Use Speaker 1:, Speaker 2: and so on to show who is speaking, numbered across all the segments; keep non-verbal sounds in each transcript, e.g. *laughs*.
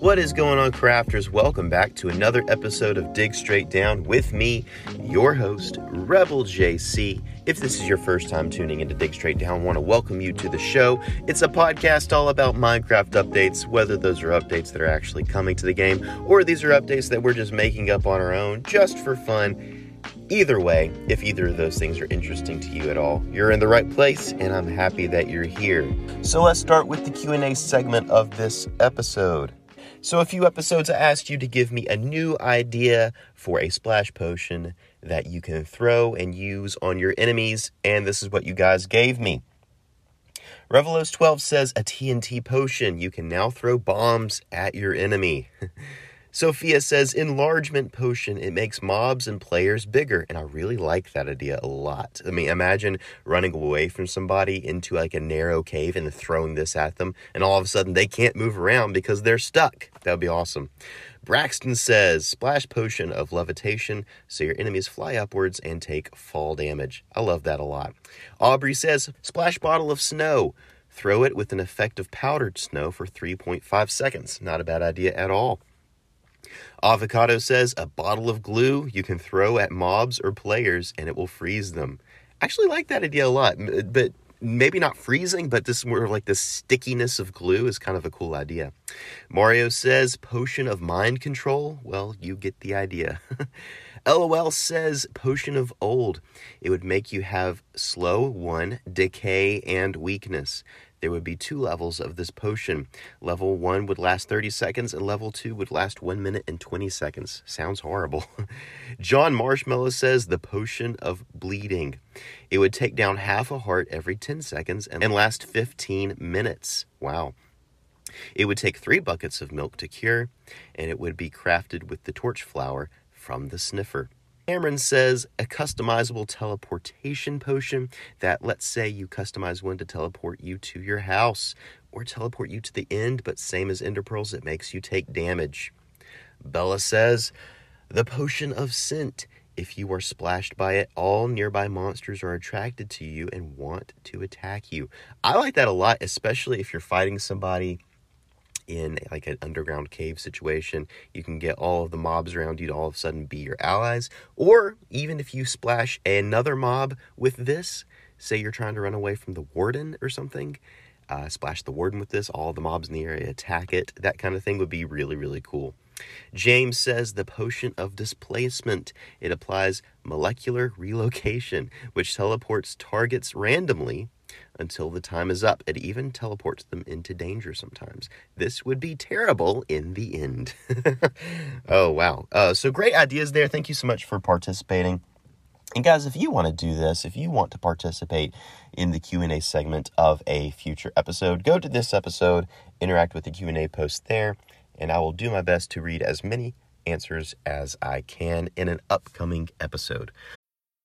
Speaker 1: What is going on, crafters? Welcome back to another episode of Dig Straight Down with me, your host, Rebel JC. If this is your first time tuning into Dig Straight Down, I want to welcome you to the show. It's a podcast all about Minecraft updates, whether those are updates that are actually coming to the game or these are updates that we're just making up on our own just for fun. Either way, if either of those things are interesting to you at all, you're in the right place and I'm happy that you're here. So let's start with the Q&A segment of this episode. So, a few episodes, I asked you to give me a new idea for a splash potion that you can throw and use on your enemies, and this is what you guys gave me. Revelos 12 says a TNT potion. You can now throw bombs at your enemy. *laughs* Sophia says enlargement potion. It makes mobs and players bigger. And I really like that idea a lot. I mean, imagine running away from somebody into like a narrow cave and throwing this at them, and all of a sudden they can't move around because they're stuck. That would be awesome. Braxton says splash potion of levitation so your enemies fly upwards and take fall damage. I love that a lot. Aubrey says splash bottle of snow. Throw it with an effect of powdered snow for 3.5 seconds. Not a bad idea at all. Avocado says a bottle of glue you can throw at mobs or players and it will freeze them. I actually like that idea a lot, but maybe not freezing, but this more like the stickiness of glue is kind of a cool idea. Mario says potion of mind control. Well, you get the idea. *laughs* LOL says potion of old. It would make you have slow one, decay, and weakness there would be two levels of this potion. Level 1 would last 30 seconds, and level 2 would last 1 minute and 20 seconds. Sounds horrible. *laughs* John Marshmallow says the potion of bleeding. It would take down half a heart every 10 seconds and last 15 minutes. Wow. It would take three buckets of milk to cure, and it would be crafted with the torch flower from the sniffer. Cameron says a customizable teleportation potion that, let's say, you customize one to teleport you to your house or teleport you to the end, but same as Ender Pearls, it makes you take damage. Bella says the potion of scent. If you are splashed by it, all nearby monsters are attracted to you and want to attack you. I like that a lot, especially if you're fighting somebody in like an underground cave situation, you can get all of the mobs around you to all of a sudden be your allies. Or even if you splash another mob with this, say you're trying to run away from the warden or something, uh, splash the warden with this, all the mobs in the area attack it, that kind of thing would be really, really cool. James says the potion of displacement. It applies molecular relocation, which teleports targets randomly until the time is up. It even teleports them into danger sometimes. This would be terrible in the end. *laughs* oh, wow. Uh, so great ideas there. Thank you so much for participating. And guys, if you want to do this, if you want to participate in the Q&A segment of a future episode, go to this episode, interact with the Q&A post there, and I will do my best to read as many answers as I can in an upcoming episode.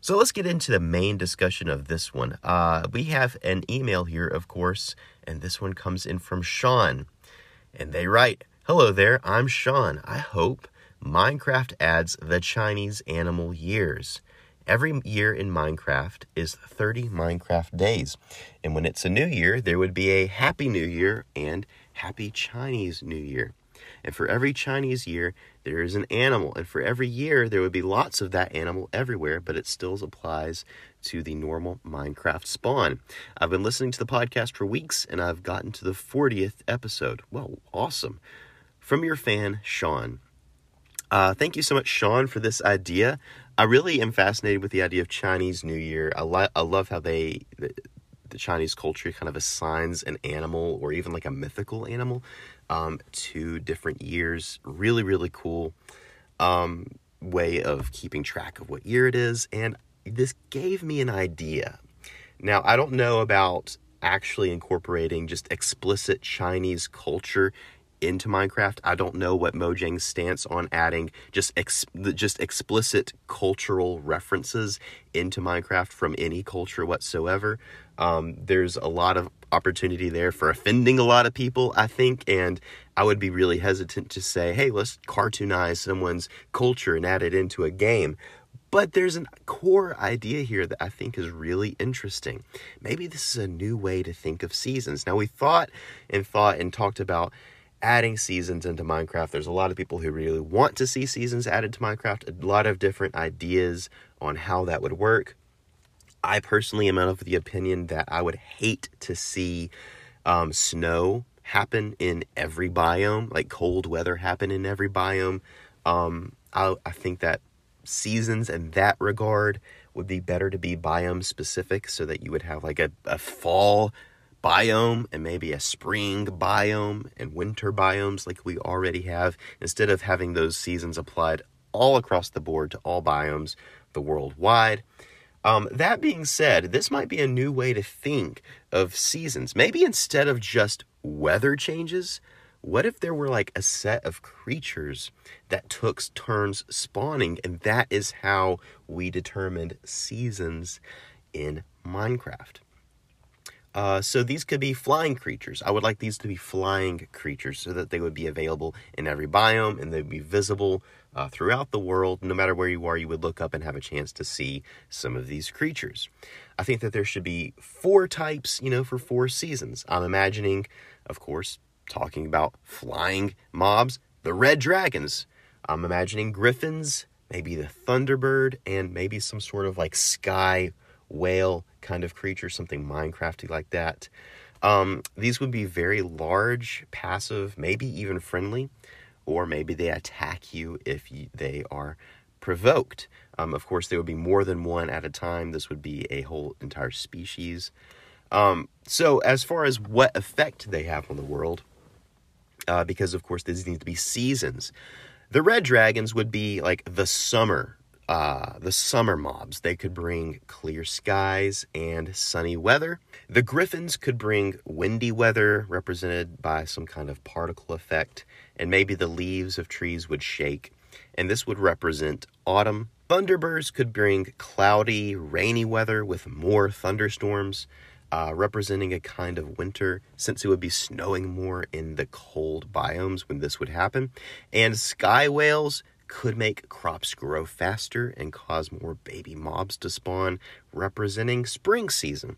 Speaker 1: So let's get into the main discussion of this one. Uh, we have an email here, of course, and this one comes in from Sean. And they write Hello there, I'm Sean. I hope Minecraft adds the Chinese animal years. Every year in Minecraft is 30 Minecraft days. And when it's a new year, there would be a Happy New Year and Happy Chinese New Year. And for every Chinese year, there is an animal. And for every year, there would be lots of that animal everywhere, but it still applies to the normal Minecraft spawn. I've been listening to the podcast for weeks and I've gotten to the 40th episode. Well, awesome. From your fan, Sean. Uh, thank you so much, Sean, for this idea. I really am fascinated with the idea of Chinese New Year. I, li- I love how they, the, the Chinese culture kind of assigns an animal or even like a mythical animal um, to different years. Really, really cool um, way of keeping track of what year it is. And this gave me an idea. Now, I don't know about actually incorporating just explicit Chinese culture into Minecraft. I don't know what Mojang's stance on adding just ex- just explicit cultural references into Minecraft from any culture whatsoever. Um, there's a lot of opportunity there for offending a lot of people, I think, and I would be really hesitant to say, hey, let's cartoonize someone's culture and add it into a game. But there's a core idea here that I think is really interesting. Maybe this is a new way to think of seasons. Now, we thought and thought and talked about adding seasons into Minecraft. There's a lot of people who really want to see seasons added to Minecraft, a lot of different ideas on how that would work. I personally am of the opinion that I would hate to see um, snow happen in every biome, like cold weather happen in every biome. Um, I, I think that seasons in that regard would be better to be biome specific so that you would have like a, a fall biome and maybe a spring biome and winter biomes like we already have instead of having those seasons applied all across the board to all biomes the worldwide. Um, that being said, this might be a new way to think of seasons. Maybe instead of just weather changes, what if there were like a set of creatures that took turns spawning, and that is how we determined seasons in Minecraft? Uh, so these could be flying creatures. I would like these to be flying creatures so that they would be available in every biome and they'd be visible uh, throughout the world. No matter where you are, you would look up and have a chance to see some of these creatures. I think that there should be four types, you know, for four seasons. I'm imagining, of course, talking about flying mobs, the red dragons. I'm imagining griffins, maybe the thunderbird, and maybe some sort of like sky whale kind of creature, something Minecrafty like that. Um, these would be very large, passive, maybe even friendly, or maybe they attack you if you, they are provoked. Um, of course, there would be more than one at a time. This would be a whole entire species. Um, so, as far as what effect they have on the world, uh, because of course these need to be seasons, the red dragons would be like the summer uh, the summer mobs. They could bring clear skies and sunny weather. The griffins could bring windy weather, represented by some kind of particle effect, and maybe the leaves of trees would shake, and this would represent autumn. Thunderbirds could bring cloudy, rainy weather with more thunderstorms, uh, representing a kind of winter, since it would be snowing more in the cold biomes when this would happen. And sky whales could make crops grow faster and cause more baby mobs to spawn, representing spring season.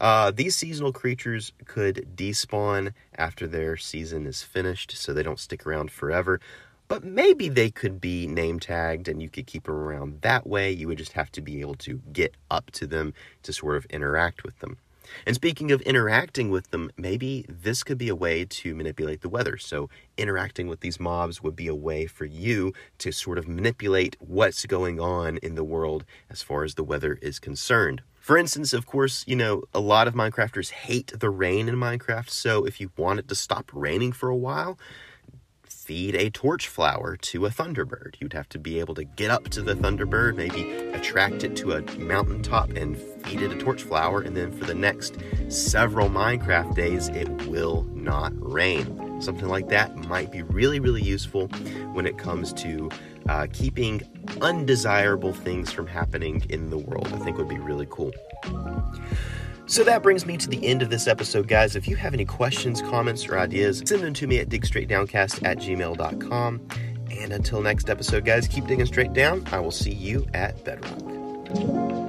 Speaker 1: Uh, these seasonal creatures could despawn after their season is finished, so they don't stick around forever. But maybe they could be name tagged and you could keep them around that way. You would just have to be able to get up to them to sort of interact with them. And speaking of interacting with them, maybe this could be a way to manipulate the weather. So, interacting with these mobs would be a way for you to sort of manipulate what's going on in the world as far as the weather is concerned. For instance, of course, you know, a lot of Minecrafters hate the rain in Minecraft. So, if you want it to stop raining for a while, feed a torch flower to a thunderbird. You'd have to be able to get up to the thunderbird, maybe attract it to a mountaintop and feed it a torch flower, and then for the next several Minecraft days, it will not rain. Something like that might be really, really useful when it comes to uh, keeping undesirable things from happening in the world. I think would be really cool. So that brings me to the end of this episode, guys. If you have any questions, comments, or ideas, send them to me at digstraightdowncast at gmail.com. And until next episode, guys, keep digging straight down. I will see you at Bedrock.